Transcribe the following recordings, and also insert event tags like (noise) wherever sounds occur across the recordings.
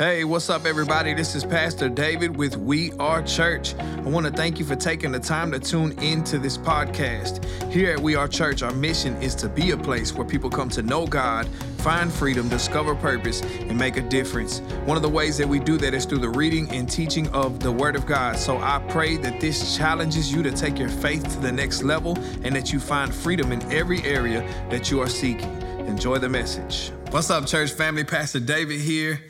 Hey, what's up, everybody? This is Pastor David with We Are Church. I want to thank you for taking the time to tune into this podcast. Here at We Are Church, our mission is to be a place where people come to know God, find freedom, discover purpose, and make a difference. One of the ways that we do that is through the reading and teaching of the Word of God. So I pray that this challenges you to take your faith to the next level and that you find freedom in every area that you are seeking. Enjoy the message. What's up, church family? Pastor David here.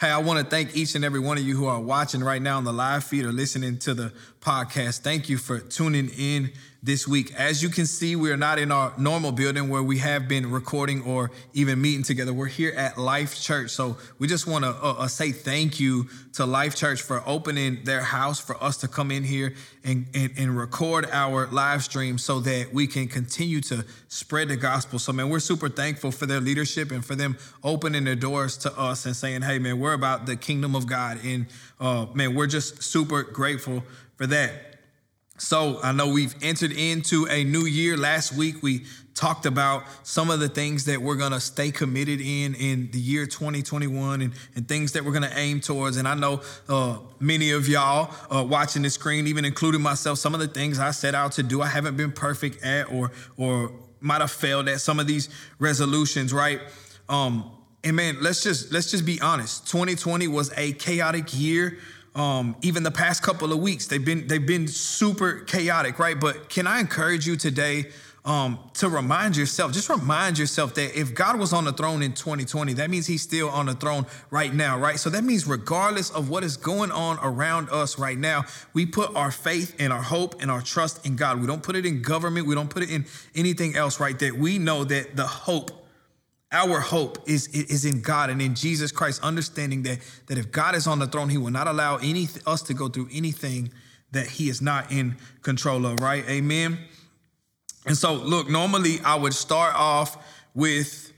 Hey, I want to thank each and every one of you who are watching right now on the live feed or listening to the podcast. Thank you for tuning in this week. As you can see, we are not in our normal building where we have been recording or even meeting together. We're here at Life Church. So we just want to uh, uh, say thank you to Life Church for opening their house for us to come in here and, and, and record our live stream so that we can continue to spread the gospel. So, man, we're super thankful for their leadership and for them opening their doors to us and saying, hey, man, we're about the kingdom of God. And, uh, man, we're just super grateful for that. So I know we've entered into a new year. Last week we talked about some of the things that we're going to stay committed in in the year 2021 and, and things that we're going to aim towards. And I know uh, many of y'all uh, watching the screen, even including myself, some of the things I set out to do, I haven't been perfect at or or might have failed at some of these resolutions, right? Um, and man, let's just let's just be honest. 2020 was a chaotic year um, even the past couple of weeks they've been they've been super chaotic right? But can i encourage you today um, to remind yourself just remind yourself that if god was on the throne in 2020 that means he's still on the throne right now right? So that means regardless of what is going on around us right now we put our faith and our hope and our trust in god. We don't put it in government. We don't put it in anything else right? That we know that the hope our hope is, is in God and in Jesus Christ, understanding that, that if God is on the throne, he will not allow any, us to go through anything that he is not in control of, right? Amen. And so, look, normally I would start off with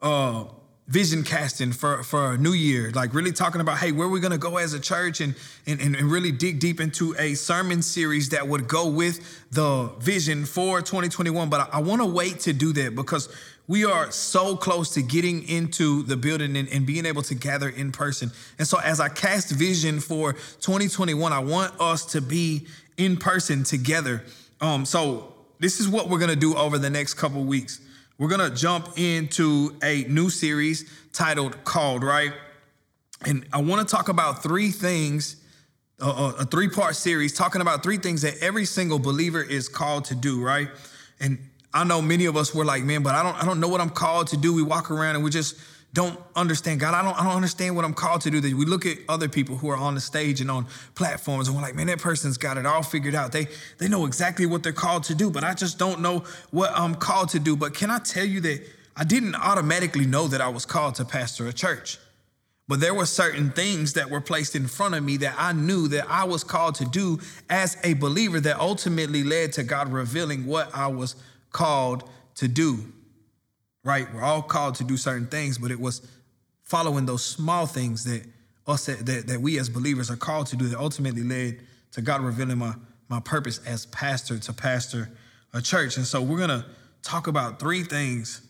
uh, vision casting for, for a new year, like really talking about, hey, where we're gonna go as a church and, and, and really dig deep into a sermon series that would go with the vision for 2021. But I, I wanna wait to do that because we are so close to getting into the building and, and, being able to gather in person. And so, as I cast vision for 2021, I want us to be in person together. Um, so, this is what we're gonna do over the next couple weeks. We're gonna jump into a new series titled Called, right? And I wanna talk about three things. Uh, a three part series talking about three things that every single believer is called to do, right? And I know many of us were like, man, but I don't I don't know what I'm called to do. We walk around and we just don't understand God. I don't I don't understand what I'm called to do. That we look at other people who are on the stage and on platforms and we're like, man, that person's got it all figured out. They they know exactly what they're called to do, but I just don't know what I'm called to do. But can I tell you that I didn't automatically know that I was called to pastor a church. But there were certain things that were placed in front of me that I knew that I was called to do as a believer that ultimately led to God revealing what I was called to do, right? We're all called to do certain things, but it was following those small things that us that, that we as believers are called to do that ultimately led to God revealing my, my purpose as pastor to pastor a church. And so we're gonna talk about three things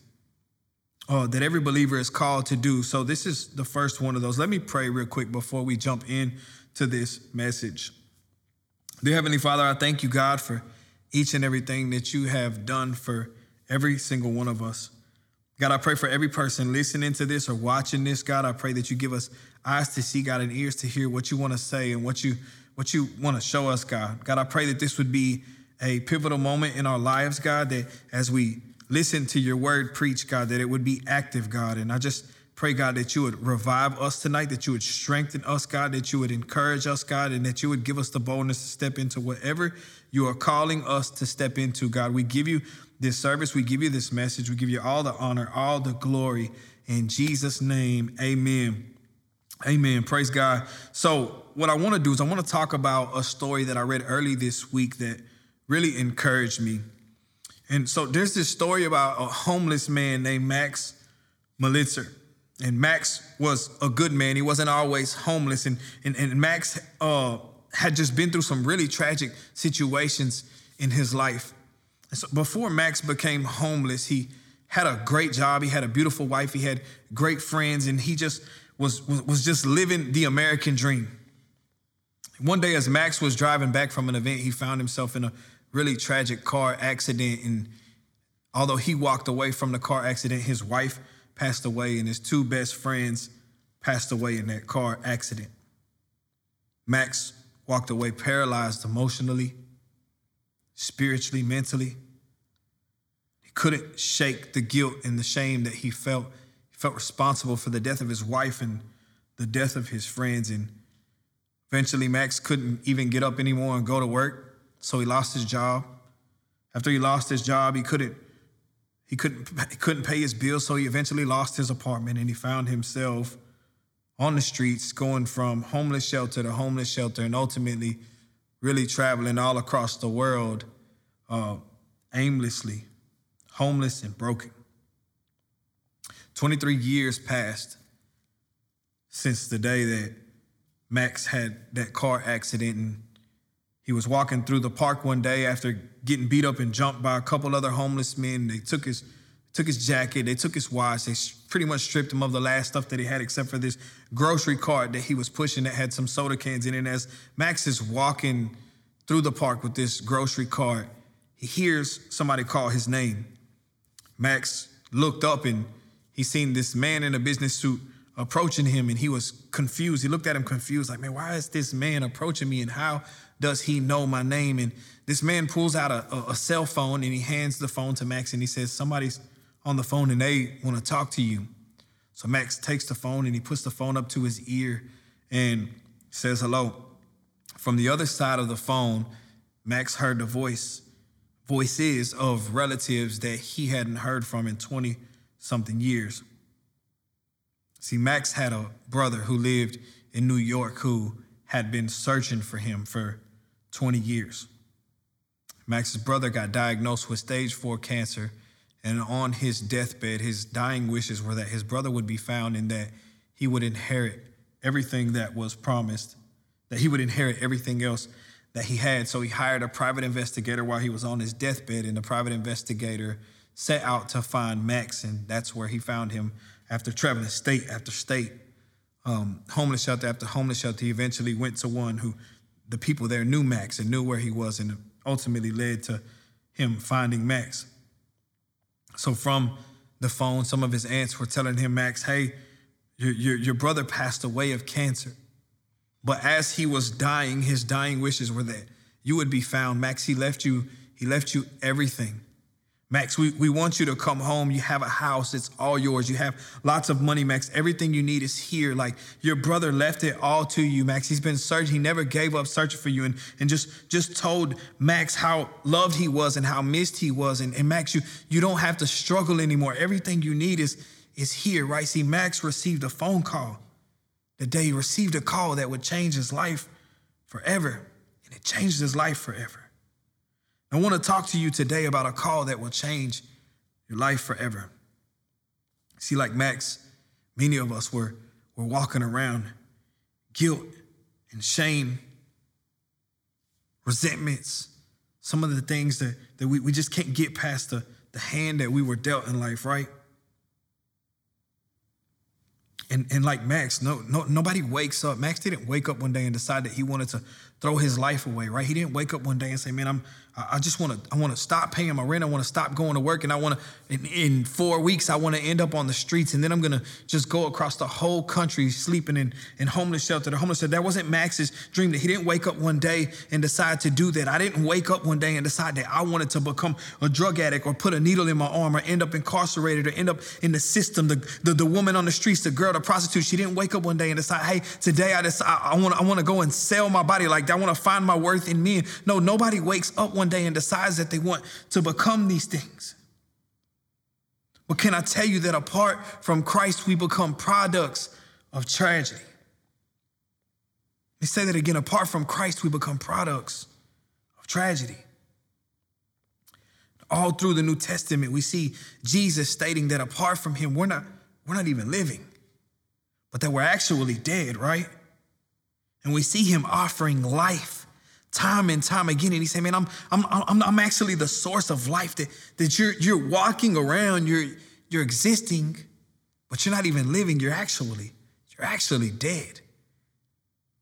uh, that every believer is called to do. So this is the first one of those. Let me pray real quick before we jump in to this message. Dear Heavenly Father, I thank you, God, for each and everything that you have done for every single one of us. God, I pray for every person listening to this or watching this. God, I pray that you give us eyes to see, God, and ears to hear what you want to say and what you what you want to show us, God. God, I pray that this would be a pivotal moment in our lives, God, that as we listen to your word preach, God, that it would be active, God. And I just pray, God, that you would revive us tonight, that you would strengthen us, God, that you would encourage us, God, and that you would give us the boldness to step into whatever you are calling us to step into, God. We give you this service, we give you this message, we give you all the honor, all the glory. In Jesus' name, amen. Amen. Praise God. So, what I want to do is I want to talk about a story that I read early this week that really encouraged me. And so, there's this story about a homeless man named Max Malitzer. And Max was a good man. He wasn't always homeless. And, and, and Max uh, had just been through some really tragic situations in his life. So before Max became homeless, he had a great job. He had a beautiful wife. He had great friends, and he just was, was just living the American dream. One day, as Max was driving back from an event, he found himself in a really tragic car accident. And although he walked away from the car accident, his wife passed away and his two best friends passed away in that car accident. Max walked away paralyzed emotionally, spiritually, mentally. He couldn't shake the guilt and the shame that he felt. He felt responsible for the death of his wife and the death of his friends. And Eventually, Max couldn't even get up anymore and go to work, so he lost his job. After he lost his job, he couldn't he couldn't he couldn't pay his bills, so he eventually lost his apartment and he found himself on the streets, going from homeless shelter to homeless shelter, and ultimately really traveling all across the world uh, aimlessly, homeless and broken. 23 years passed since the day that Max had that car accident and he was walking through the park one day after getting beat up and jumped by a couple other homeless men. They took his took his jacket, they took his watch, they pretty much stripped him of the last stuff that he had except for this grocery cart that he was pushing that had some soda cans in it. And as Max is walking through the park with this grocery cart, he hears somebody call his name. Max looked up and he seen this man in a business suit approaching him and he was confused. He looked at him confused, like, man, why is this man approaching me and how does he know my name? And this man pulls out a, a, a cell phone and he hands the phone to Max and he says, somebody's on the phone and they want to talk to you. So Max takes the phone and he puts the phone up to his ear and says hello. From the other side of the phone, Max heard the voice, voices of relatives that he hadn't heard from in 20 something years. See, Max had a brother who lived in New York who had been searching for him for 20 years. Max's brother got diagnosed with stage four cancer, and on his deathbed, his dying wishes were that his brother would be found and that he would inherit everything that was promised, that he would inherit everything else that he had. So he hired a private investigator while he was on his deathbed, and the private investigator set out to find Max, and that's where he found him after traveling state after state, um, homeless shelter after homeless shelter, he eventually went to one who the people there knew Max and knew where he was, and ultimately led to him finding Max. So from the phone, some of his aunts were telling him, Max, hey, your, your, your brother passed away of cancer. But as he was dying, his dying wishes were that you would be found. Max, he left you, he left you everything. Max, we, we want you to come home. You have a house, it's all yours. You have lots of money, Max. Everything you need is here. Like your brother left it all to you, Max. He's been searching, he never gave up searching for you and, and just, just told Max how loved he was and how missed he was. And, and Max, you, you don't have to struggle anymore. Everything you need is, is here, right? See, Max received a phone call the day he received a call that would change his life forever. And it changed his life forever. I want to talk to you today about a call that will change your life forever. See, like Max, many of us were, were walking around guilt and shame, resentments, some of the things that, that we, we just can't get past the, the hand that we were dealt in life, right? And, and like Max, no, no, nobody wakes up. Max didn't wake up one day and decide that he wanted to throw his life away, right? He didn't wake up one day and say, "Man, I'm I just want to I want to stop paying my rent. I want to stop going to work, and I want to in, in, four weeks I want to end up on the streets, and then I'm gonna just go across the whole country sleeping in in homeless shelter. The homeless shelter. That wasn't Max's dream. That he didn't wake up one day and decide to do that. I didn't wake up one day and decide that I wanted to become a drug addict or put a needle in my arm or end up incarcerated or end up in the system. The the, the woman on the streets, the girl, the prostitute. She didn't wake up one day and decide, hey, today I just I want I want to go and sell my body like. I want to find my worth in me. No, nobody wakes up one day and decides that they want to become these things. But can I tell you that apart from Christ, we become products of tragedy? Let me say that again. Apart from Christ, we become products of tragedy. All through the New Testament, we see Jesus stating that apart from him, we're not, we're not even living, but that we're actually dead, right? And we see him offering life time and time again. And he said, man, I'm, I'm, I'm, I'm actually the source of life that, that you're, you're walking around, you're, you're existing, but you're not even living. You're actually, you're actually dead.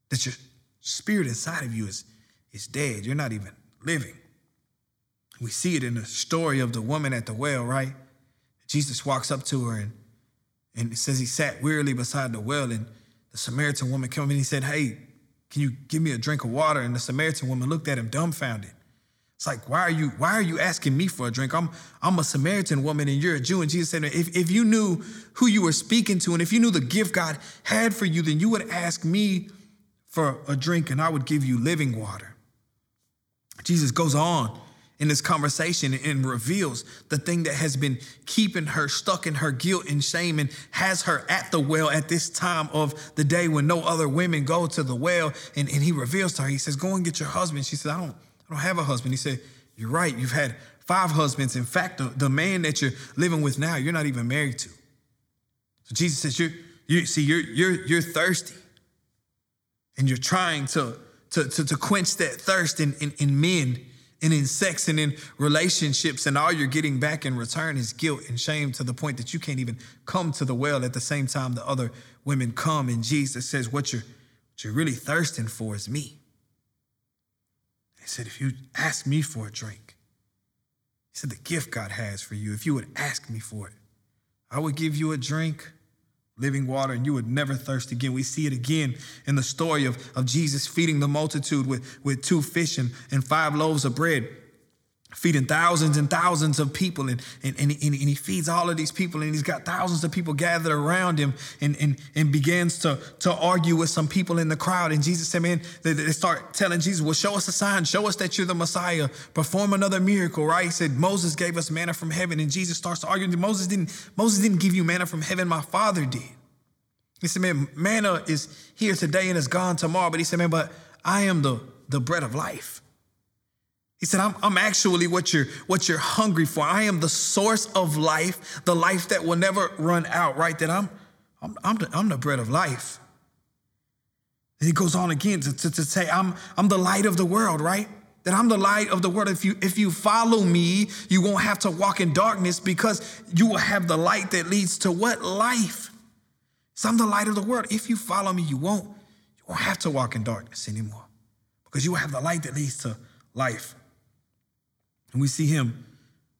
That your spirit inside of you is, is dead. You're not even living. We see it in the story of the woman at the well, right? Jesus walks up to her and, and says he sat wearily beside the well, and the Samaritan woman came and he said, Hey, can you give me a drink of water? And the Samaritan woman looked at him dumbfounded. It's like, why are you, why are you asking me for a drink? I'm, I'm a Samaritan woman and you're a Jew. And Jesus said, if, if you knew who you were speaking to and if you knew the gift God had for you, then you would ask me for a drink and I would give you living water. Jesus goes on in this conversation and reveals the thing that has been keeping her stuck in her guilt and shame and has her at the well at this time of the day when no other women go to the well. And, and he reveals to her, he says, Go and get your husband. She said, I don't, I don't have a husband. He said, You're right. You've had five husbands. In fact, the, the man that you're living with now, you're not even married to. So Jesus says, You're, you see, you're, you're, you're thirsty and you're trying to, to, to, to quench that thirst in, in, in men and in sex and in relationships, and all you're getting back in return is guilt and shame to the point that you can't even come to the well at the same time the other women come. And Jesus says, What you're, what you're really thirsting for is me. He said, If you ask me for a drink, he said, The gift God has for you, if you would ask me for it, I would give you a drink living water, and you would never thirst again. We see it again in the story of, of Jesus feeding the multitude with, with two fish and, and five loaves of bread feeding thousands and thousands of people and, and, and, and, he feeds all of these people and he's got thousands of people gathered around him and, and, and begins to, to argue with some people in the crowd. And jesus said man they, they start telling jesus well show us a sign. Show us that you're the messiah. Perform another miracle right? He said moses gave us manna from heaven and jesus starts arguing moses didn't moses didn't give you manna from heaven. My father did. He said man manna is here today and it's gone tomorrow. But he said man but i am the the bread of life he said, I'm, I'm actually what you're, what you're hungry for. I am the source of life, the life that will never run out, right? That I'm, I'm, I'm, the, I'm the bread of life. And he goes on again to, to, to say, I'm, I'm the light of the world, right? That I'm the light of the world. If you, if you follow me, you won't have to walk in darkness because you will have the light that leads to what? Life. So I'm the light of the world. If you follow me, you won't, you won't have to walk in darkness anymore because you will have the light that leads to life. And we see him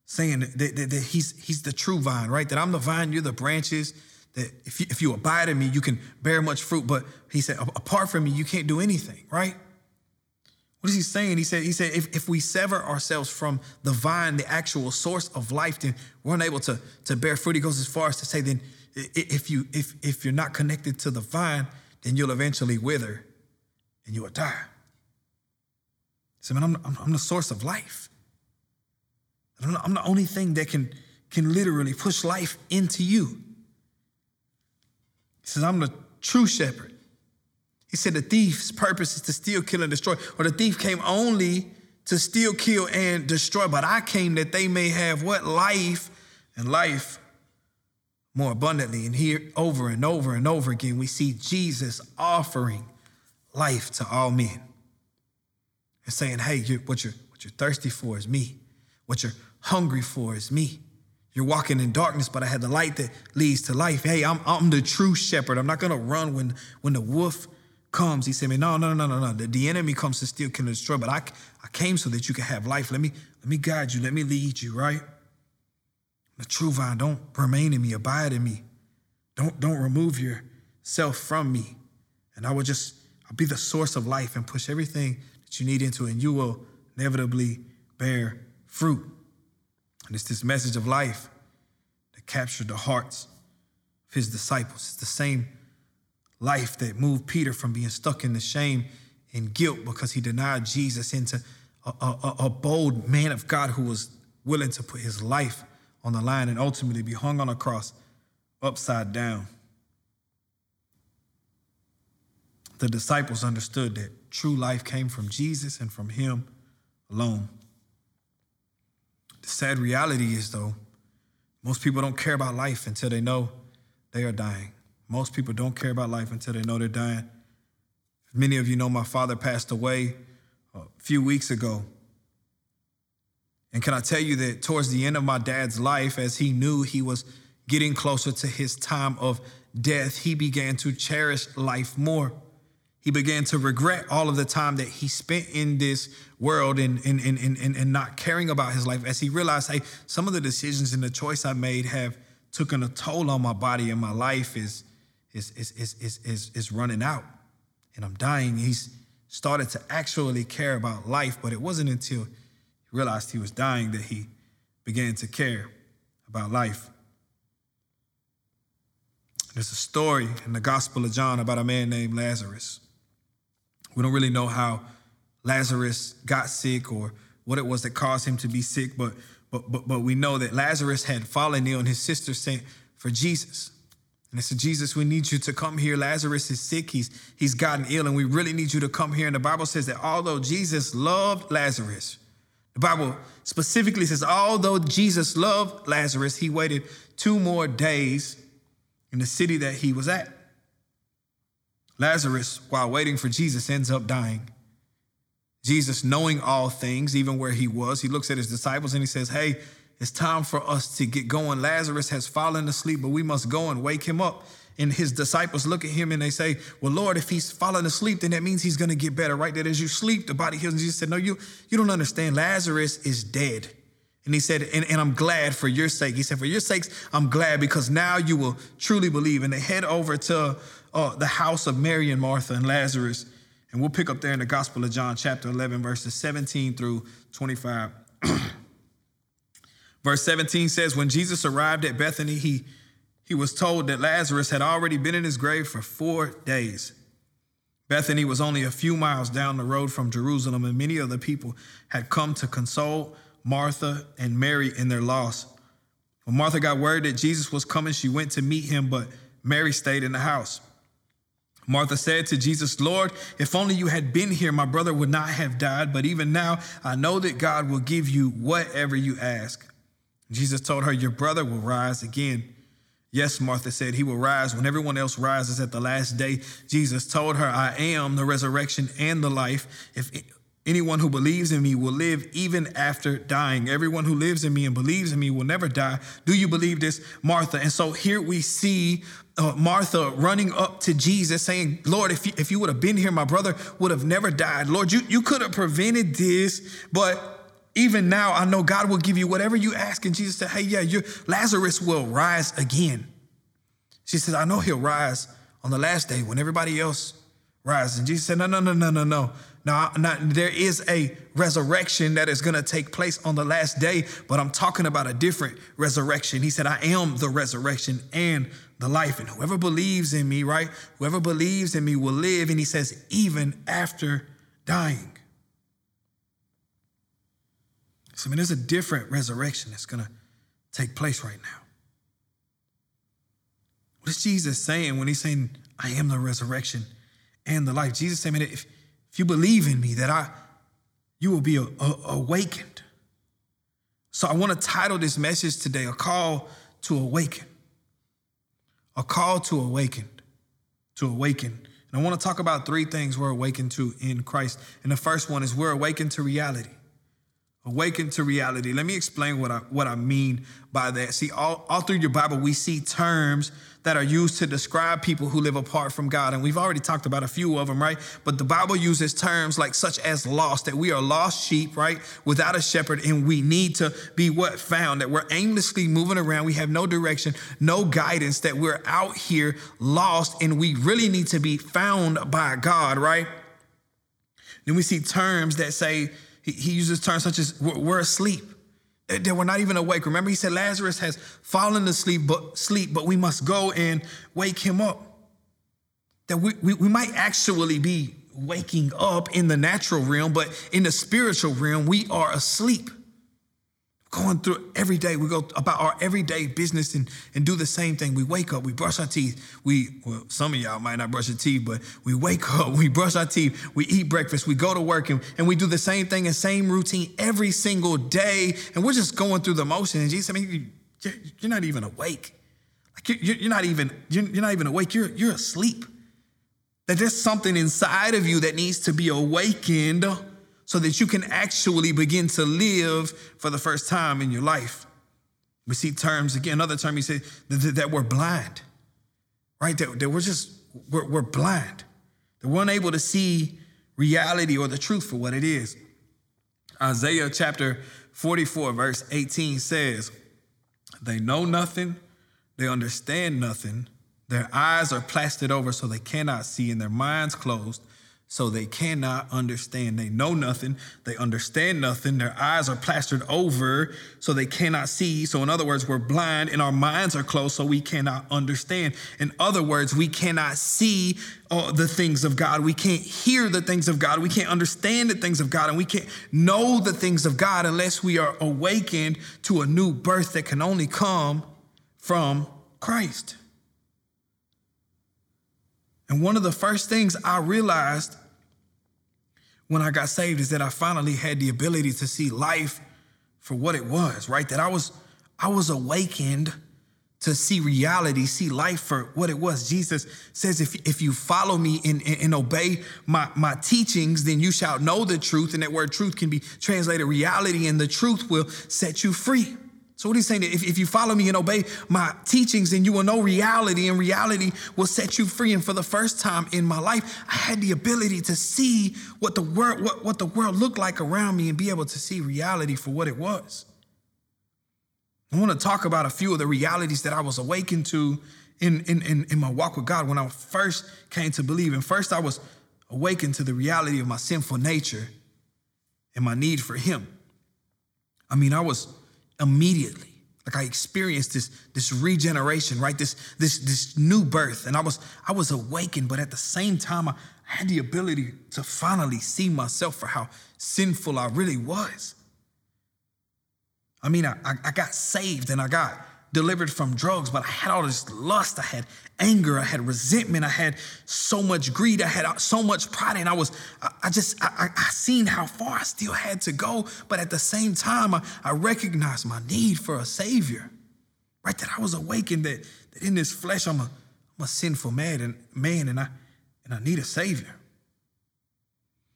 saying that, that, that, he's, he's the true vine, right? That I'm the vine, you're the branches. That if you, if you abide in me, you can bear much fruit. But he said, apart from me, you can't do anything, right? What is he saying? He said, he said, if, if we sever ourselves from the vine, the actual source of life, then we're unable to, to bear fruit. He goes as far as to say, then if you if if you're not connected to the vine, then you'll eventually wither and you will die. So, man, I'm, I'm, I'm the source of life. I'm the only thing that can, can literally push life into you. He says, I'm the true shepherd. He said, the thief's purpose is to steal, kill, and destroy. Or the thief came only to steal, kill, and destroy. But I came that they may have what? Life and life more abundantly. And here, over and over and over again, we see Jesus offering life to all men and saying, hey, you're, what, you're, what you're thirsty for is me. What you're hungry for is me. You're walking in darkness, but I had the light that leads to life. Hey, I'm, I'm the true shepherd. I'm not to run when, when the wolf comes. He said, Me, no, no, no, no, no. The, the enemy comes to steal, kill, and destroy, but I, I came so that you can have life. Let me, let me guide you. Let me lead you, right? The true vine, don't remain in me, abide in me. Don't, don't remove yourself from me. And I will just, I'll be the source of life and push everything that you need into it, and you will inevitably bear fruit. And it's this message of life that captured the hearts of his disciples. It's the same life that moved Peter from being stuck in the shame and guilt because he denied Jesus into a, a, a, bold man of God who was willing to put his life on the line and ultimately be hung on a cross upside down. The disciples understood that true life came from Jesus and from him alone. The sad reality is, though, most people don't care about life until they know they are dying. Most people don't care about life until they know they're dying. Many of you know my father passed away a few weeks ago. And can I tell you that towards the end of my dad's life, as he knew he was getting closer to his time of death, he began to cherish life more. He began to regret all of the time that he spent in this world and, and, and, and, and not caring about his life as he realized, hey, some of the decisions and the choice I made have taken a toll on my body and my life is, is, is, is, is, is, is running out and I'm dying. He's started to actually care about life, but it wasn't until he realized he was dying that he began to care about life. There's a story in the Gospel of John about a man named Lazarus. We don't really know how Lazarus got sick or what it was that caused him to be sick, but but but, but we know that Lazarus had fallen ill and his sister sent for Jesus. And they said, Jesus, we need you to come here. Lazarus is sick. He's, he's gotten ill, and we really need you to come here. And the Bible says that although Jesus loved Lazarus, the Bible specifically says, although Jesus loved Lazarus, he waited two more days in the city that he was at. Lazarus, while waiting for Jesus, ends up dying. Jesus, knowing all things, even where he was, he looks at his disciples and he says, Hey, it's time for us to get going. Lazarus has fallen asleep, but we must go and wake him up. And his disciples look at him and they say, Well, Lord, if he's fallen asleep, then that means he's going to get better, right? That as you sleep, the body heals. And Jesus said, No, you, you don't understand. Lazarus is dead. And he said, and, and I'm glad for your sake. He said, For your sakes, I'm glad because now you will truly believe. And they head over to uh, the house of Mary and Martha and Lazarus. And we'll pick up there in the Gospel of John, chapter 11, verses 17 through 25. (clears throat) Verse 17 says, When Jesus arrived at Bethany, he, he was told that Lazarus had already been in his grave for four days. Bethany was only a few miles down the road from Jerusalem, and many of the people had come to console Martha and Mary in their loss. When Martha got word that Jesus was coming, she went to meet him, but Mary stayed in the house. Martha said to Jesus, Lord, if only you had been here, my brother would not have died. But even now, I know that God will give you whatever you ask. Jesus told her, Your brother will rise again. Yes, Martha said, He will rise when everyone else rises at the last day. Jesus told her, I am the resurrection and the life. If anyone who believes in me will live even after dying, everyone who lives in me and believes in me will never die. Do you believe this, Martha? And so here we see uh, Martha running up to Jesus saying, Lord, if you, if you would have been here, my brother would have never died. Lord, you, you could have prevented this, but even now, I know God will give you whatever you ask. And Jesus said, Hey, yeah, your Lazarus will rise again. She says, I know he'll rise on the last day when everybody else rises. And Jesus said, No, no, no, no, no, no. Now, not, there is a resurrection that is going to take place on the last day, but I'm talking about a different resurrection. He said, I am the resurrection and the life. And whoever believes in me, right? Whoever believes in me will live. And he says, even after dying. So, I mean, there's a different resurrection that's going to take place right now. What is Jesus saying when he's saying, I am the resurrection and the life? Jesus saying, if, if you believe in me, that I you will be a, a, awakened. So I want to title this message today, A Call to Awaken. A call to awaken. To awaken. And I want to talk about three things we're awakened to in Christ. And the first one is we're awakened to reality. Awaken to reality. Let me explain what I what I mean by that. See, all, all through your Bible, we see terms that are used to describe people who live apart from God. And we've already talked about a few of them, right? But the Bible uses terms like such as lost, that we are lost sheep, right? Without a shepherd, and we need to be what found, that we're aimlessly moving around. We have no direction, no guidance, that we're out here lost, and we really need to be found by God, right? Then we see terms that say, he, uses terms such as we're asleep, that we're not even awake. Remember, he said Lazarus has fallen asleep, but sleep, but we must go and wake him up. That we, we, we might actually be waking up in the natural realm, but in the spiritual realm, we are asleep going through every day. We go about our everyday business and, and do the same thing. We wake up, we brush our teeth. We, well, some of y'all might not brush your teeth, but we wake (laughs) up, we brush our teeth, we eat breakfast, we go to work, and, and we do the same thing and same routine every single day. And we're just going through the motion. And Jesus, I mean, you're, you're not even awake. Like you're, you're not even, you're, you're not even awake. You're, you're asleep. That there's something inside of you that needs to be awakened so that you can actually begin to live for the first time in your life. We see terms again, another term he said that, that we're blind. right? That, that we're just, we're, we're blind, that we're unable to see reality or the truth for what it is. Isaiah chapter 44, verse 18 says, They know nothing, they understand nothing, their eyes are plastered over so they cannot see, and their minds closed so they cannot understand. They know nothing, they understand nothing. Their eyes are plastered over so they cannot see. So, in other words, we're blind and our minds are closed so we cannot understand. In other words, we cannot see uh, the things of God. We can't hear the things of God. We can't understand the things of God. And we can't know the things of God unless we are awakened to a new birth that can only come from Christ. And one of the first things I realized when I got saved is that I finally had the ability to see life for what it was, right? That I was I was awakened to see reality, see life for what it was. Jesus says, if, if you follow me and, and, and, obey my, my teachings, then you shall know the truth. And that word truth can be translated reality, and the truth will set you free. So, what he's saying, if, if you follow me and obey my teachings, then you will know reality, and reality will set you free. And for the first time in my life, I had the ability to see what the world, what, what the world looked like around me and be able to see reality for what it was. I want to talk about a few of the realities that I was awakened to in, in, in, in my walk with God when I first came to believe. And first, I was awakened to the reality of my sinful nature and my need for Him. I mean, I was immediately. Like I experienced this, this regeneration, right? This, this, this new birth. And I was, I was awakened, but at the same time, I had the ability to finally see myself for how sinful I really was. I mean, I, I got saved and I got delivered from drugs, but I had all this lust, I had anger, I had resentment, I had so much greed, I had so much pride, and I was, I, I just, I, I, seen how far I still had to go, but at the same time, I, I recognized my need for a savior, right? That I was awakened that, that in this flesh, I'm a, I'm a sinful man, and man, and I, and I need a savior.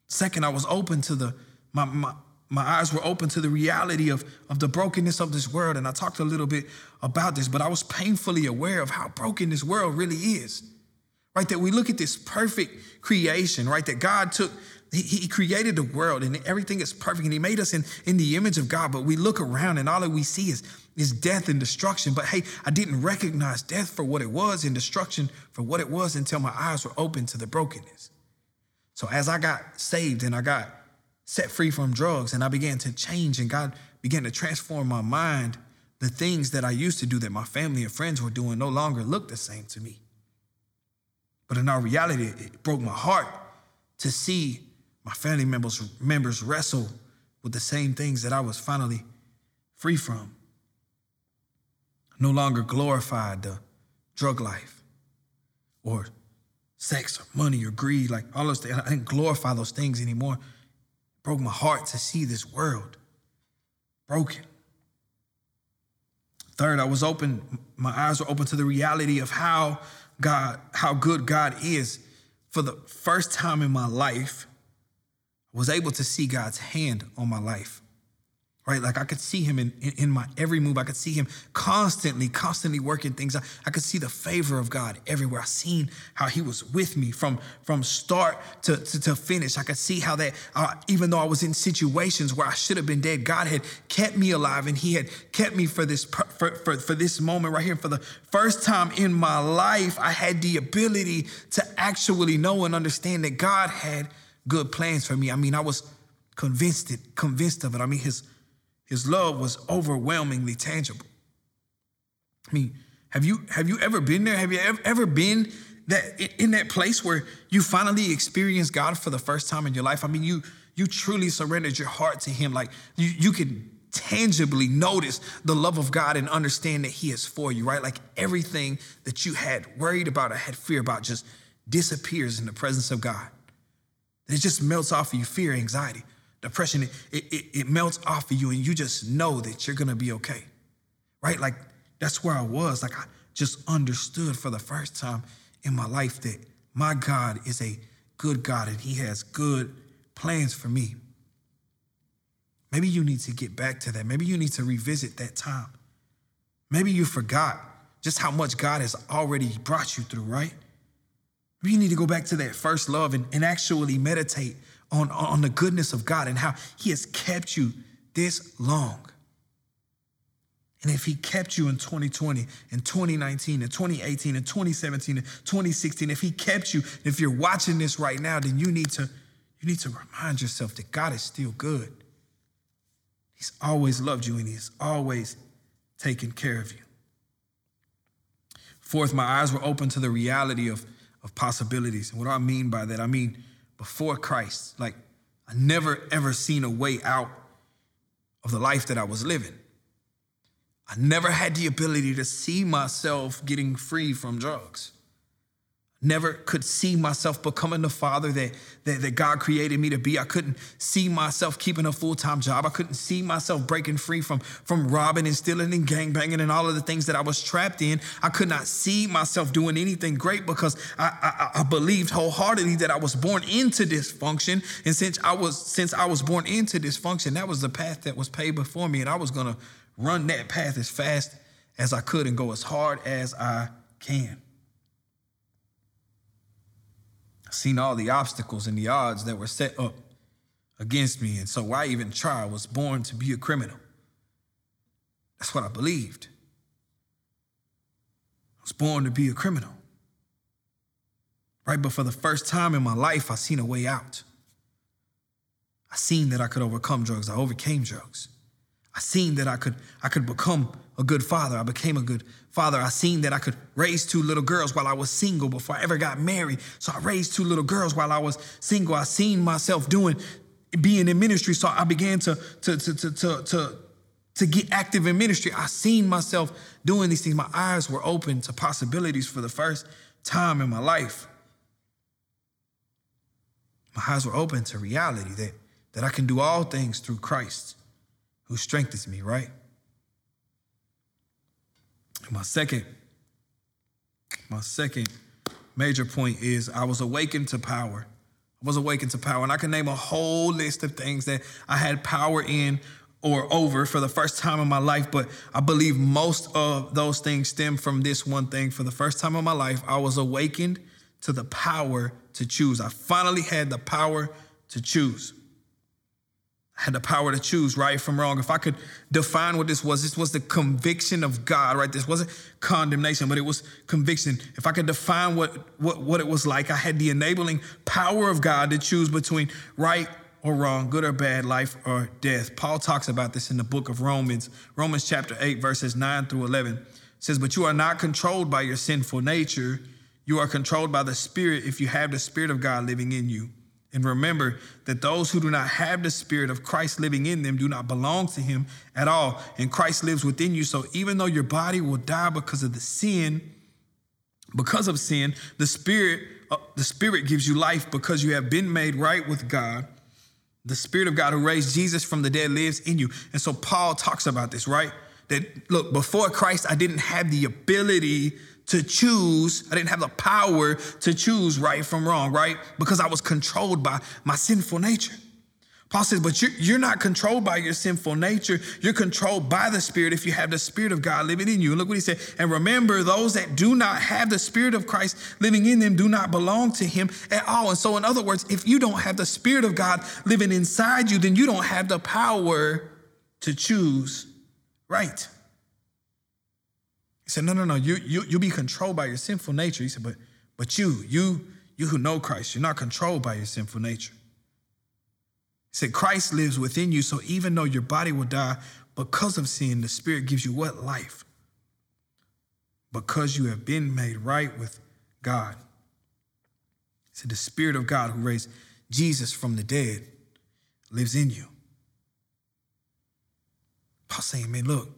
Second, I was open to the my, my my eyes were open to the reality of, of the brokenness of this world. And I talked a little bit about this, but I was painfully aware of how broken this world really is. Right? That we look at this perfect creation, right? That God took, He, he created the world and everything is perfect and He made us in, in the image of God. But we look around and all that we see is, is death and destruction. But hey, I didn't recognize death for what it was and destruction for what it was until my eyes were open to the brokenness. So as I got saved and I got set free from drugs and I began to change and God began to transform my mind. The things that I used to do that my family and friends were doing no longer looked the same to me. But in our reality, it broke my heart to see my family members, members wrestle with the same things that I was finally free from. No longer glorified the drug life or sex or money or greed, like all those things. I didn't glorify those things anymore broke my heart to see this world broken. Third, I was open, my eyes were open to the reality of how God, how good God is. For the first time in my life, I was able to see God's hand on my life right? Like I could see him in, in, in, my every move. I could see him constantly, constantly working things out. I could see the favor of God everywhere. I seen how he was with me from, from start to, to, to finish. I could see how that, uh, even though I was in situations where I should have been dead, God had kept me alive and he had kept me for this, for, for, for this moment right here. For the first time in my life, I had the ability to actually know and understand that God had good plans for me. I mean, I was convinced it, convinced of it. I mean, his his love was overwhelmingly tangible. I mean, have you have you ever been there? Have you ever, ever been that in that place where you finally experienced God for the first time in your life? I mean, you you truly surrendered your heart to Him. Like you you can tangibly notice the love of God and understand that He is for you, right? Like everything that you had worried about or had fear about just disappears in the presence of God. It just melts off of you, fear, anxiety depression, it, it, it melts off of you and you just know that you're gonna be okay, right? Like that's where I was. Like I just understood for the first time in my life that my God is a good God and He has good plans for me. Maybe you need to get back to that. Maybe you need to revisit that time. Maybe you forgot just how much God has already brought you through, right? Maybe You need to go back to that first love and, and actually meditate on, on the goodness of God and how He has kept you this long. And if He kept you in 2020, in 2019, in 2018, in 2017, in 2016, if He kept you, if you're watching this right now, then you need to you need to remind yourself that God is still good. He's always loved you and He's always taken care of you. Fourth, my eyes were open to the reality of, of possibilities. And what do I mean by that? I mean, before Christ, like I never ever seen a way out of the life that I was living. I never had the ability to see myself getting free from drugs never could see myself becoming the father that, that, that, God created me to be. I couldn't see myself keeping a full-time job. I couldn't see myself breaking free from, from robbing and stealing and gangbanging and all of the things that I was trapped in. I could not see myself doing anything great because I, I, I believed wholeheartedly that I was born into dysfunction. And since I was since I was born into dysfunction, that was the path that was paved before me. And I was gonna run that path as fast as I could and go as hard as I can seen all the obstacles and the odds that were set up against me. And so why even try? I was born to be a criminal. That's what I believed. I was born to be a criminal. Right, but for the first time in my life, I seen a way out. I seen that I could overcome drugs. I overcame drugs. I seen that I could I could become a good father. I became a good father. I seen that I could raise two little girls while I was single before I ever got married. So I raised two little girls while I was single. I seen myself doing being in ministry. So I began to to to to to, to, to get active in ministry. I seen myself doing these things. My eyes were open to possibilities for the first time in my life. My eyes were open to reality that, that I can do all things through Christ who strengthens me, right? My second, my second major point is I was awakened to power. I was awakened to power. And I can name a whole list of things that I had power in or over for the first time in my life, but I believe most of those things stem from this one thing. For the first time in my life, I was awakened to the power to choose. I finally had the power to choose had the power to choose right from wrong. If I could define what this was, this was the conviction of God, right? This wasn't condemnation, but it was conviction. If I could define what, what, what it was like, I had the enabling power of God to choose between right or wrong, good or bad, life or death. Paul talks about this in the book of Romans, Romans chapter 8, verses 9 through 11. It says, But you are not controlled by your sinful nature. You are controlled by the Spirit if you have the Spirit of God living in you. And remember that those who do not have the Spirit of Christ living in them do not belong to Him at all. And Christ lives within you. So even though your body will die because of the sin, because of sin, the Spirit, uh, the Spirit gives you life because you have been made right with God. The Spirit of God who raised Jesus from the dead lives in you. And so Paul talks about this, right? That look, before Christ, I didn't have the ability to choose. I didn't have the power to choose right from wrong, right? Because I was controlled by my sinful nature. Paul says, but you're, you're not controlled by your sinful nature. You're controlled by the Spirit if you have the Spirit of God living in you. Look what he said. And remember, those that do not have the Spirit of Christ living in them do not belong to him at all. And so, in other words, if you don't have the Spirit of God living inside you, then you don't have the power to choose right. Said, No, no, no. You, you, you'll be controlled by your sinful nature. He said, But, but you, you, you who know Christ, you're not controlled by your sinful nature. He said, Christ lives within you. So even though your body will die because of sin, the Spirit gives you what? Life. Because you have been made right with God. He said, The Spirit of God who raised Jesus from the dead lives in you. Paul saying, man, look,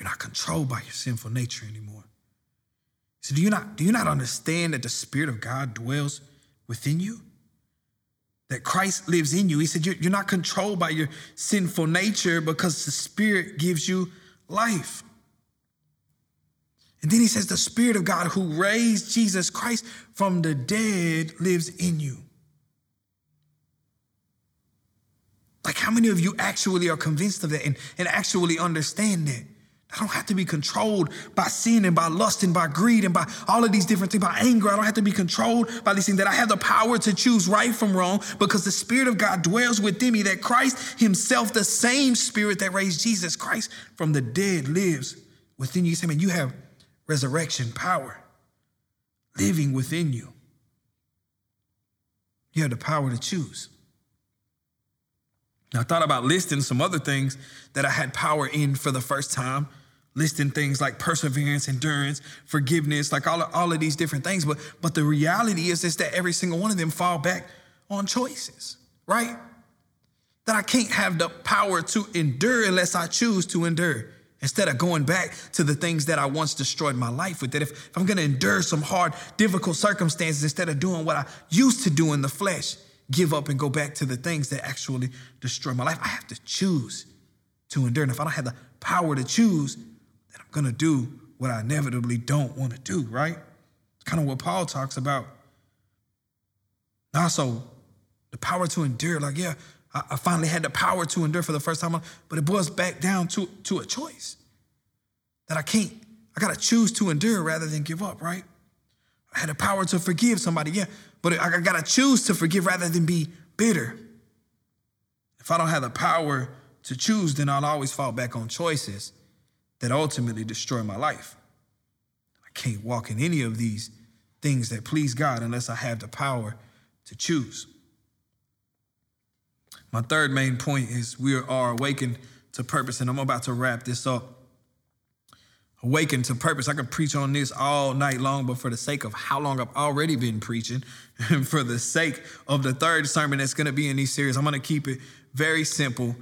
you're not controlled by your sinful nature anymore. So do you not do you not understand that the Spirit of God dwells within you? That Christ lives in you. He said you're, not controlled by your sinful nature because the Spirit gives you life. And then he says, the Spirit of God who raised Jesus Christ from the dead lives in you. Like, how many of you actually are convinced of that and, and actually understand that? I don't have to be controlled by sin and by lust and by greed and by all of these different things, by anger. I don't have to be controlled by these things, that I have the power to choose right from wrong because the Spirit of God dwells within me, that Christ Himself, the same Spirit that raised Jesus Christ from the dead, lives within you. You say, man, you have resurrection power living within you. You have the power to choose. Now, I thought about listing some other things that I had power in for the first time listing things like perseverance, endurance, forgiveness, like all of, all of these different things. But but the reality is, is that every single one of them fall back on choices, right? That I can't have the power to endure unless I choose to endure. Instead of going back to the things that I once destroyed my life with, that if, if I'm gonna endure some hard, difficult circumstances, instead of doing what I used to do in the flesh, give up and go back to the things that actually destroy my life. I have to choose to endure. And if I don't have the power to choose, going to do what I inevitably don't want to do, right? It's kind of what Paul talks about. Also, the power to endure. Like, yeah, I, I finally had the power to endure for the first time, but it boils back down to, to a choice that I can't, I got to choose to endure rather than give up, right? I had the power to forgive somebody, yeah, but I got to choose to forgive rather than be bitter. If I don't have the power to choose, then I'll always fall back on choices that ultimately destroy my life. I can't walk in any of these things that please God unless I have the power to choose. My third main point is we are awakened to purpose, and I'm about to wrap this up. Awakened to purpose. I could preach on this all night long, but for the sake of how long I've already been preaching, and (laughs) for the sake of the third sermon that's going to be in these series, I'm going to keep it very simple.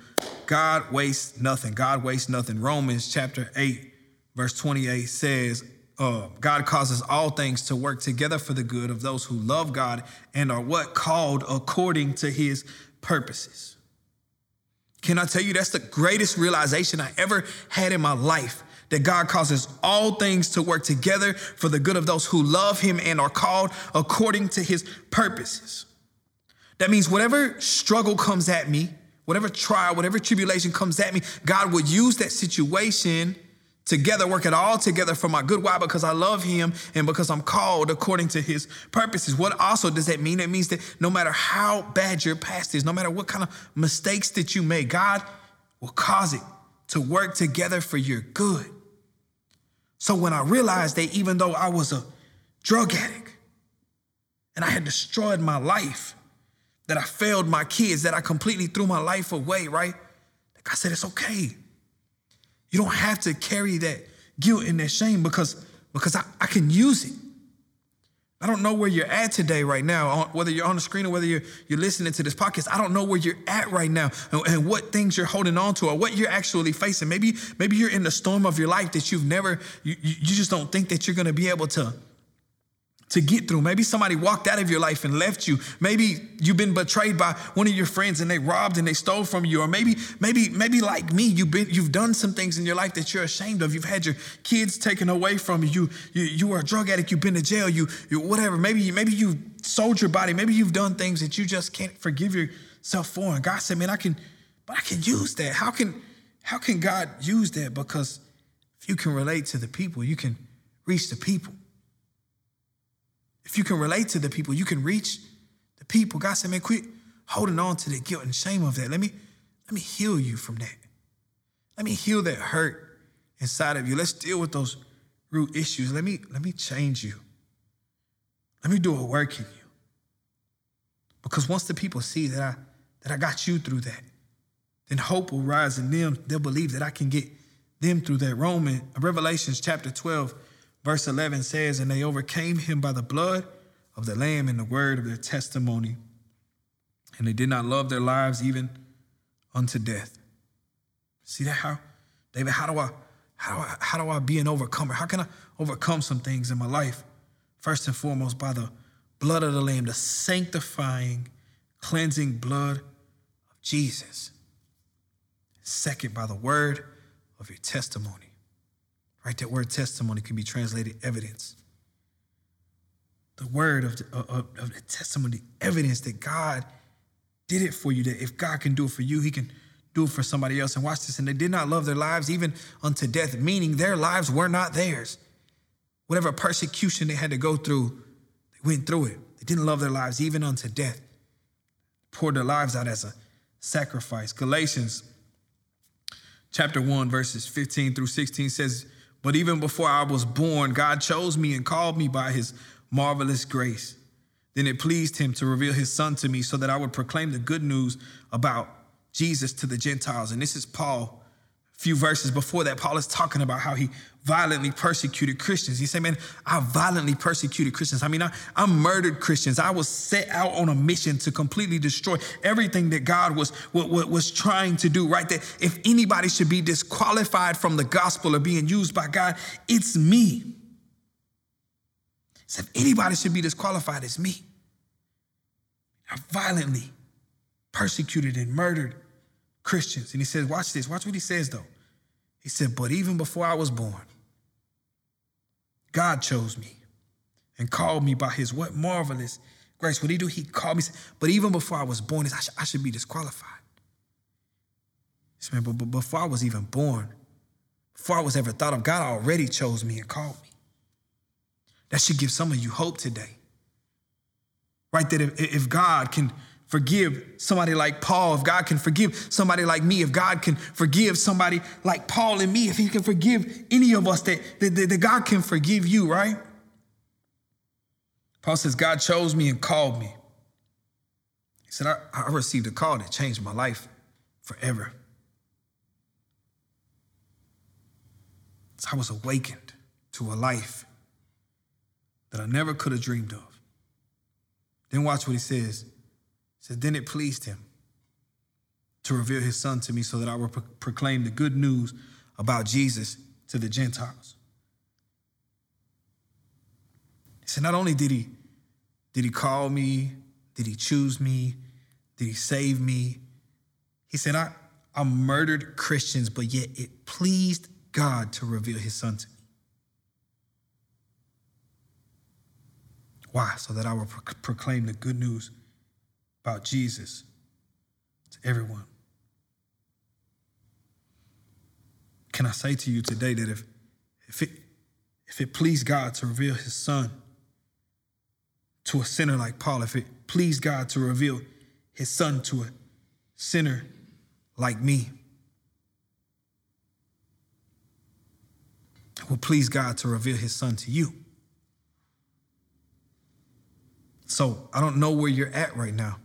God wastes nothing. God wastes nothing. Romans chapter 8, verse 28 says, uh, God causes all things to work together for the good of those who love God and are what? Called according to his purposes. Can I tell you that's the greatest realization I ever had in my life? That God causes all things to work together for the good of those who love him and are called according to his purposes. That means whatever struggle comes at me, whatever trial, whatever tribulation comes at me, God will use that situation together, work it all together for my good. Why? Because I love him and because I'm called according to his purposes. What also does that mean? It means that no matter how bad your past is, no matter what kind of mistakes that you made, God will cause it to work together for your good. So when I realized that even though I was a drug addict and I had destroyed my life, that I failed my kids, that I completely threw my life away, right? Like I said, it's okay. You don't have to carry that guilt and that shame because, because I, I can use it. I don't know where you're at today, right now, whether you're on the screen or whether you're, you're listening to this podcast. I don't know where you're at right now and, and, what things you're holding on to or what you're actually facing. Maybe, maybe you're in the storm of your life that you've never, you, you just don't think that you're going to be able to, to get through. Maybe somebody walked out of your life and left you. Maybe you've been betrayed by one of your friends and they robbed and they stole from you. Or maybe, maybe, maybe like me, you've been you've done some things in your life that you're ashamed of. You've had your kids taken away from you. You you, are a drug addict, you've been to jail, you, you whatever. Maybe maybe you sold your body, maybe you've done things that you just can't forgive yourself for. And God said, Man, I can, but I can use that. How can how can God use that? Because if you can relate to the people, you can reach the people. If you can relate to the people, you can reach the people. God said, man, quit holding on to the guilt and shame of that. Let me, let me heal you from that. Let me heal that hurt inside of you. Let's deal with those root issues. Let me, let me change you. Let me do a work in you. Because once the people see that I that I got you through that, then hope will rise in them. They'll believe that I can get them through that. Roman Revelations chapter 12 Verse 11 says, And they overcame him by the blood of the Lamb and the word of their testimony. And they did not love their lives even unto death. See that how, David, how do I how do I, how do I be an overcomer? How can I overcome some things in my life? First and foremost, by the blood of the Lamb, the sanctifying, cleansing blood of Jesus. Second, by the word of your testimony. Right? That word testimony can be translated evidence. The word of the, of, of the testimony, evidence that God did it for you, that if God can do it for you, he can do it for somebody else. And watch this. And they did not love their lives even unto death, meaning their lives were not theirs. Whatever persecution they had to go through, they went through it. They didn't love their lives even unto death. Poured their lives out as a sacrifice. Galatians chapter 1, verses 15 through 16 says, But even before I was born, God chose me and called me by his marvelous grace. Then it pleased him to reveal his son to me so that I would proclaim the good news about Jesus to the Gentiles. And this is Paul. Few verses before that, Paul is talking about how he violently persecuted Christians. He said, Man, I violently persecuted Christians. I mean, I, I murdered Christians. I was set out on a mission to completely destroy everything that God was, was, was trying to do, right? That if anybody should be disqualified from the gospel or being used by God, it's me. If anybody should be disqualified, it's me. I violently persecuted and murdered Christians. And he says, watch this, watch what he says though. He said, but even before I was born, God chose me and called me by his what marvelous grace. What did he do? He called me, but even before I was born, I should, I should be disqualified. He said, but, but before I was even born, before I was ever thought of, God already chose me and called me. That should give some of you hope today. Right? That if, if God can forgive somebody like Paul, if God can forgive somebody like me, if God can forgive somebody like Paul and me, if he can forgive any of us, that, that, that God can forgive you, right? Paul says, God chose me and called me. He said, I, I received a call that changed my life forever. So I was awakened to a life that I never could have dreamed of. Then watch what he says says, Then it pleased him to reveal his son to me so that I would pro- proclaim the good news about Jesus to the Gentiles. He said, Not only did he, did he call me, did he choose me, did he save me? He said, I, I murdered Christians, but yet it pleased God to reveal his son to me. Why? So that I will pro- proclaim the good news about Jesus to everyone. Can I say to you today that if, if, it, if it pleased God to reveal his son to a sinner like Paul, if it pleased God to reveal his son to a sinner like me, it will please God to reveal his son to you. So I don't know where you're at right now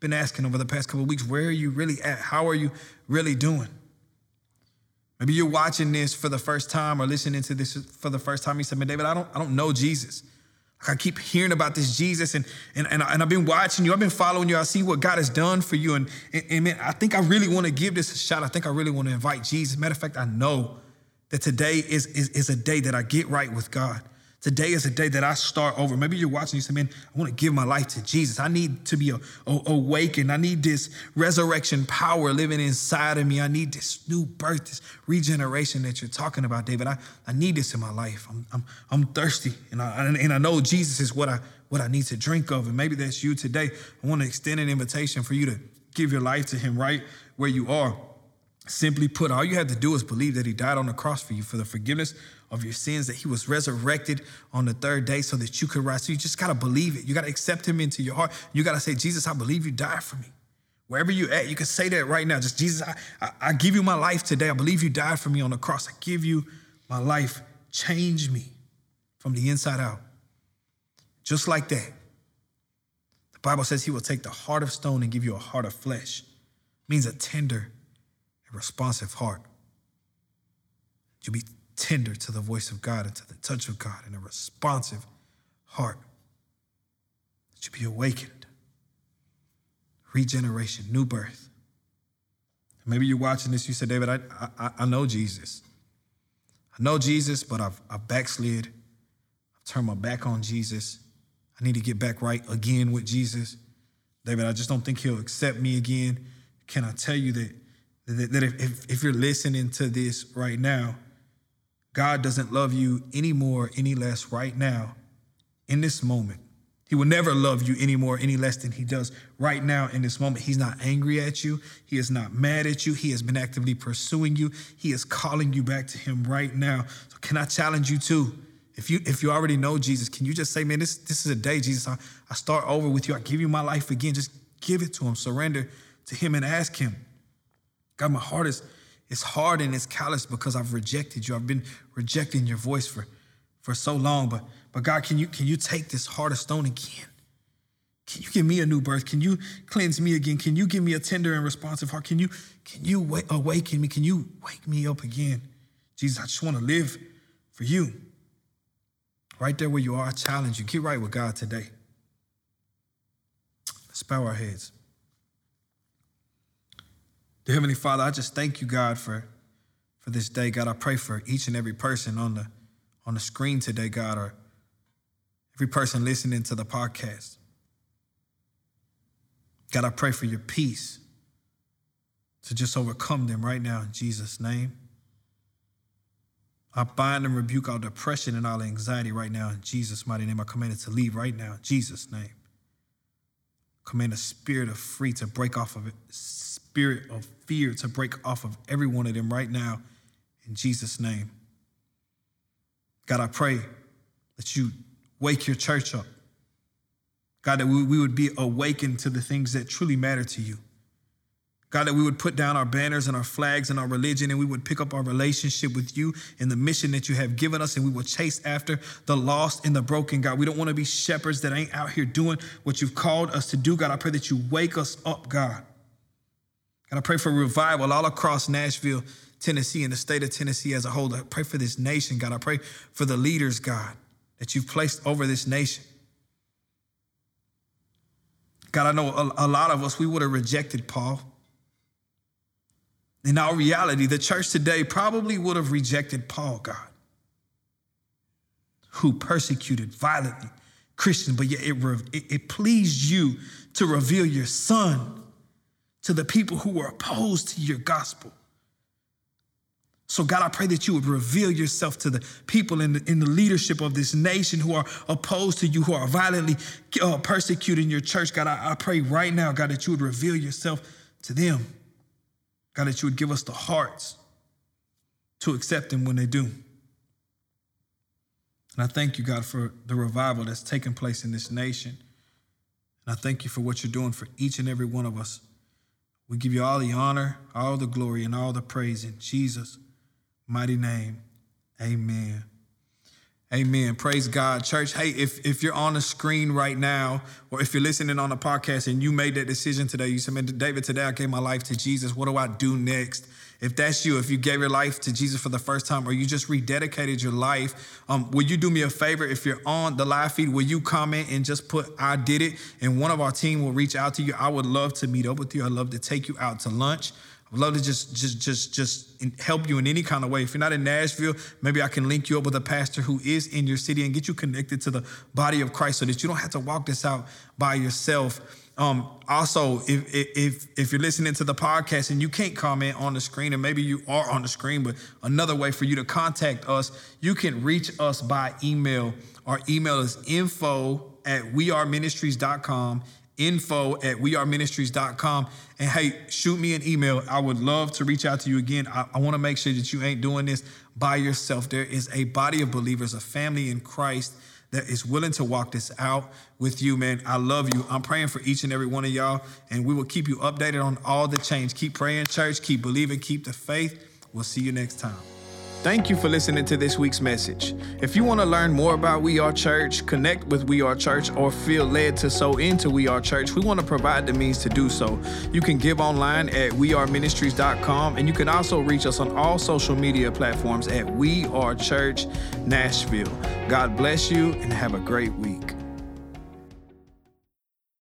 been asking over the past couple weeks, where are you really at? How are you really doing? Maybe you're watching this for the first time or listening to this for the first time. You said, man, David, I don't, I don't know Jesus. I keep hearing about this Jesus and, and, and, and, I've been watching you. I've been following you. I see what God has done for you. And, and, and man, I think I really want to give this a shot. I think I really want to invite Jesus. Matter of fact, I know that today is, is, is a day that I get right with God. Today is a day that I start over. Maybe you're watching, you say, man, I want to give my life to Jesus. I need to be a, a, awakened. I need this resurrection power living inside of me. I need this new birth, this regeneration that you're talking about, David. I, I need this in my life. I'm, I'm, I'm thirsty, and I, and I know Jesus is what I, what I need to drink of. And maybe that's you today. I want to extend an invitation for you to give your life to Him right where you are. Simply put, all you have to do is believe that He died on the cross for you for the forgiveness of your sins, that he was resurrected on the third day so that you could rise. So you just got to believe it. You got to accept him into your heart. You got to say, Jesus, I believe you died for me. Wherever you're at, you can say that right now. Just, Jesus, I, I, I give you my life today. I believe you died for me on the cross. I give you my life. Change me from the inside out. Just like that. The Bible says he will take the heart of stone and give you a heart of flesh. It means a tender and responsive heart. You'll be tender to the voice of God and to the touch of God and a responsive heart that you be awakened. Regeneration, new birth. Maybe you're watching this, you said, David, I, I, I know Jesus. I know Jesus, but I've, I've backslid. I've turned my back on Jesus. I need to get back right again with Jesus. David, I just don't think he'll accept me again. Can I tell you that, that, that if, if you're listening to this right now, God doesn't love you any more, any less right now, in this moment. He will never love you any more, any less than he does right now in this moment. He's not angry at you. He is not mad at you. He has been actively pursuing you. He is calling you back to him right now. So can I challenge you too? If you if you already know Jesus, can you just say, man, this, this is a day, Jesus. I, I start over with you. I give you my life again. Just give it to him. Surrender to him and ask him. God, my heart is it's hard and it's callous because I've rejected you. I've been rejecting your voice for, for so long. But but God, can you can you take this heart of stone again? Can you give me a new birth? Can you cleanse me again? Can you give me a tender and responsive heart? Can you can you awaken me? Can you wake me up again? Jesus, I just want to live for you. Right there where you are, I challenge you. Get right with God today. Let's bow our heads. Dear Heavenly Father, I just thank you, God, for, for this day. God, I pray for each and every person on the on the screen today, God, or every person listening to the podcast. God, I pray for your peace to just overcome them right now in Jesus' name. I bind and rebuke all depression and all anxiety right now in Jesus' mighty name. I command it to leave right now in Jesus' name. Command a spirit of free to break off of it, spirit of fear to break off of every one of them right now in Jesus' name. God, I pray that you Wake your church up. God, that we, would be awakened to the things that truly matter to you. God, that we would put down our banners and our flags and our religion and we would pick up our relationship with you and the mission that you have given us and we will chase after the lost and the broken, God. We don't want to be shepherds that ain't out here doing what you've called us to do, God. I pray that you wake us up, God. And I pray for revival all across Nashville, Tennessee, and the state of Tennessee as a whole. I pray for this nation, God. I pray for the leaders, God that you've placed over this nation. God, I know a, a lot of us, we would have rejected Paul. In our reality, the church today probably would have rejected Paul, God, who persecuted violently Christians, but yet it, it, it pleased you to reveal your son to the people who were opposed to your gospel. So, God, I pray that you would reveal yourself to the people in the, in the leadership of this nation who are opposed to you, who are violently uh, persecuting your church. God, I, I pray right now, God, that you would reveal yourself to them. God, that you would give us the hearts to accept them when they do. And I thank you, God, for the revival that's taking place in this nation. And I thank you for what you're doing for each and every one of us. We give you all the honor, all the glory, and all the praise in Jesus' mighty name. Amen. Amen. Praise God. Church, hey, if, if you're on the screen right now, or if you're listening on the podcast and you made that decision today, you said, Man, David, today I gave my life to Jesus. What do I do next? If that's you, if you gave your life to Jesus for the first time, or you just rededicated your life, um, will you do me a favor? If you're on the live feed, will you comment and just put I did it? And one of our team will reach out to you. I would love to meet up with you. I'd love to take you out to lunch. I'd love to just just just just help you in any kind of way. If you're not in Nashville, maybe I can link you up with a pastor who is in your city and get you connected to the body of Christ so that you don't have to walk this out by yourself. Um, also, if, if if you're listening to the podcast and you can't comment on the screen, and maybe you are on the screen, but another way for you to contact us, you can reach us by email. Our email is info at weareministries.com info at weareministries.com. And hey, shoot me an email. I would love to reach out to you again. I, I want to make sure that you ain't doing this by yourself. There is a body of believers, a family in Christ that is willing to walk this out with you, man. I love you. I'm praying for each and every one of y'all, and we will keep you updated on all the change. Keep praying, church. Keep believing. Keep the faith. We'll see you next time. Thank you for listening to this week's message. If you want to learn more about We Are Church, connect with We Are Church, or feel led to sow into We Are Church, we want to provide the means to do so. You can give online at weareministries.com, and you can also reach us on all social media platforms at We Are Church Nashville. God bless you and have a great week.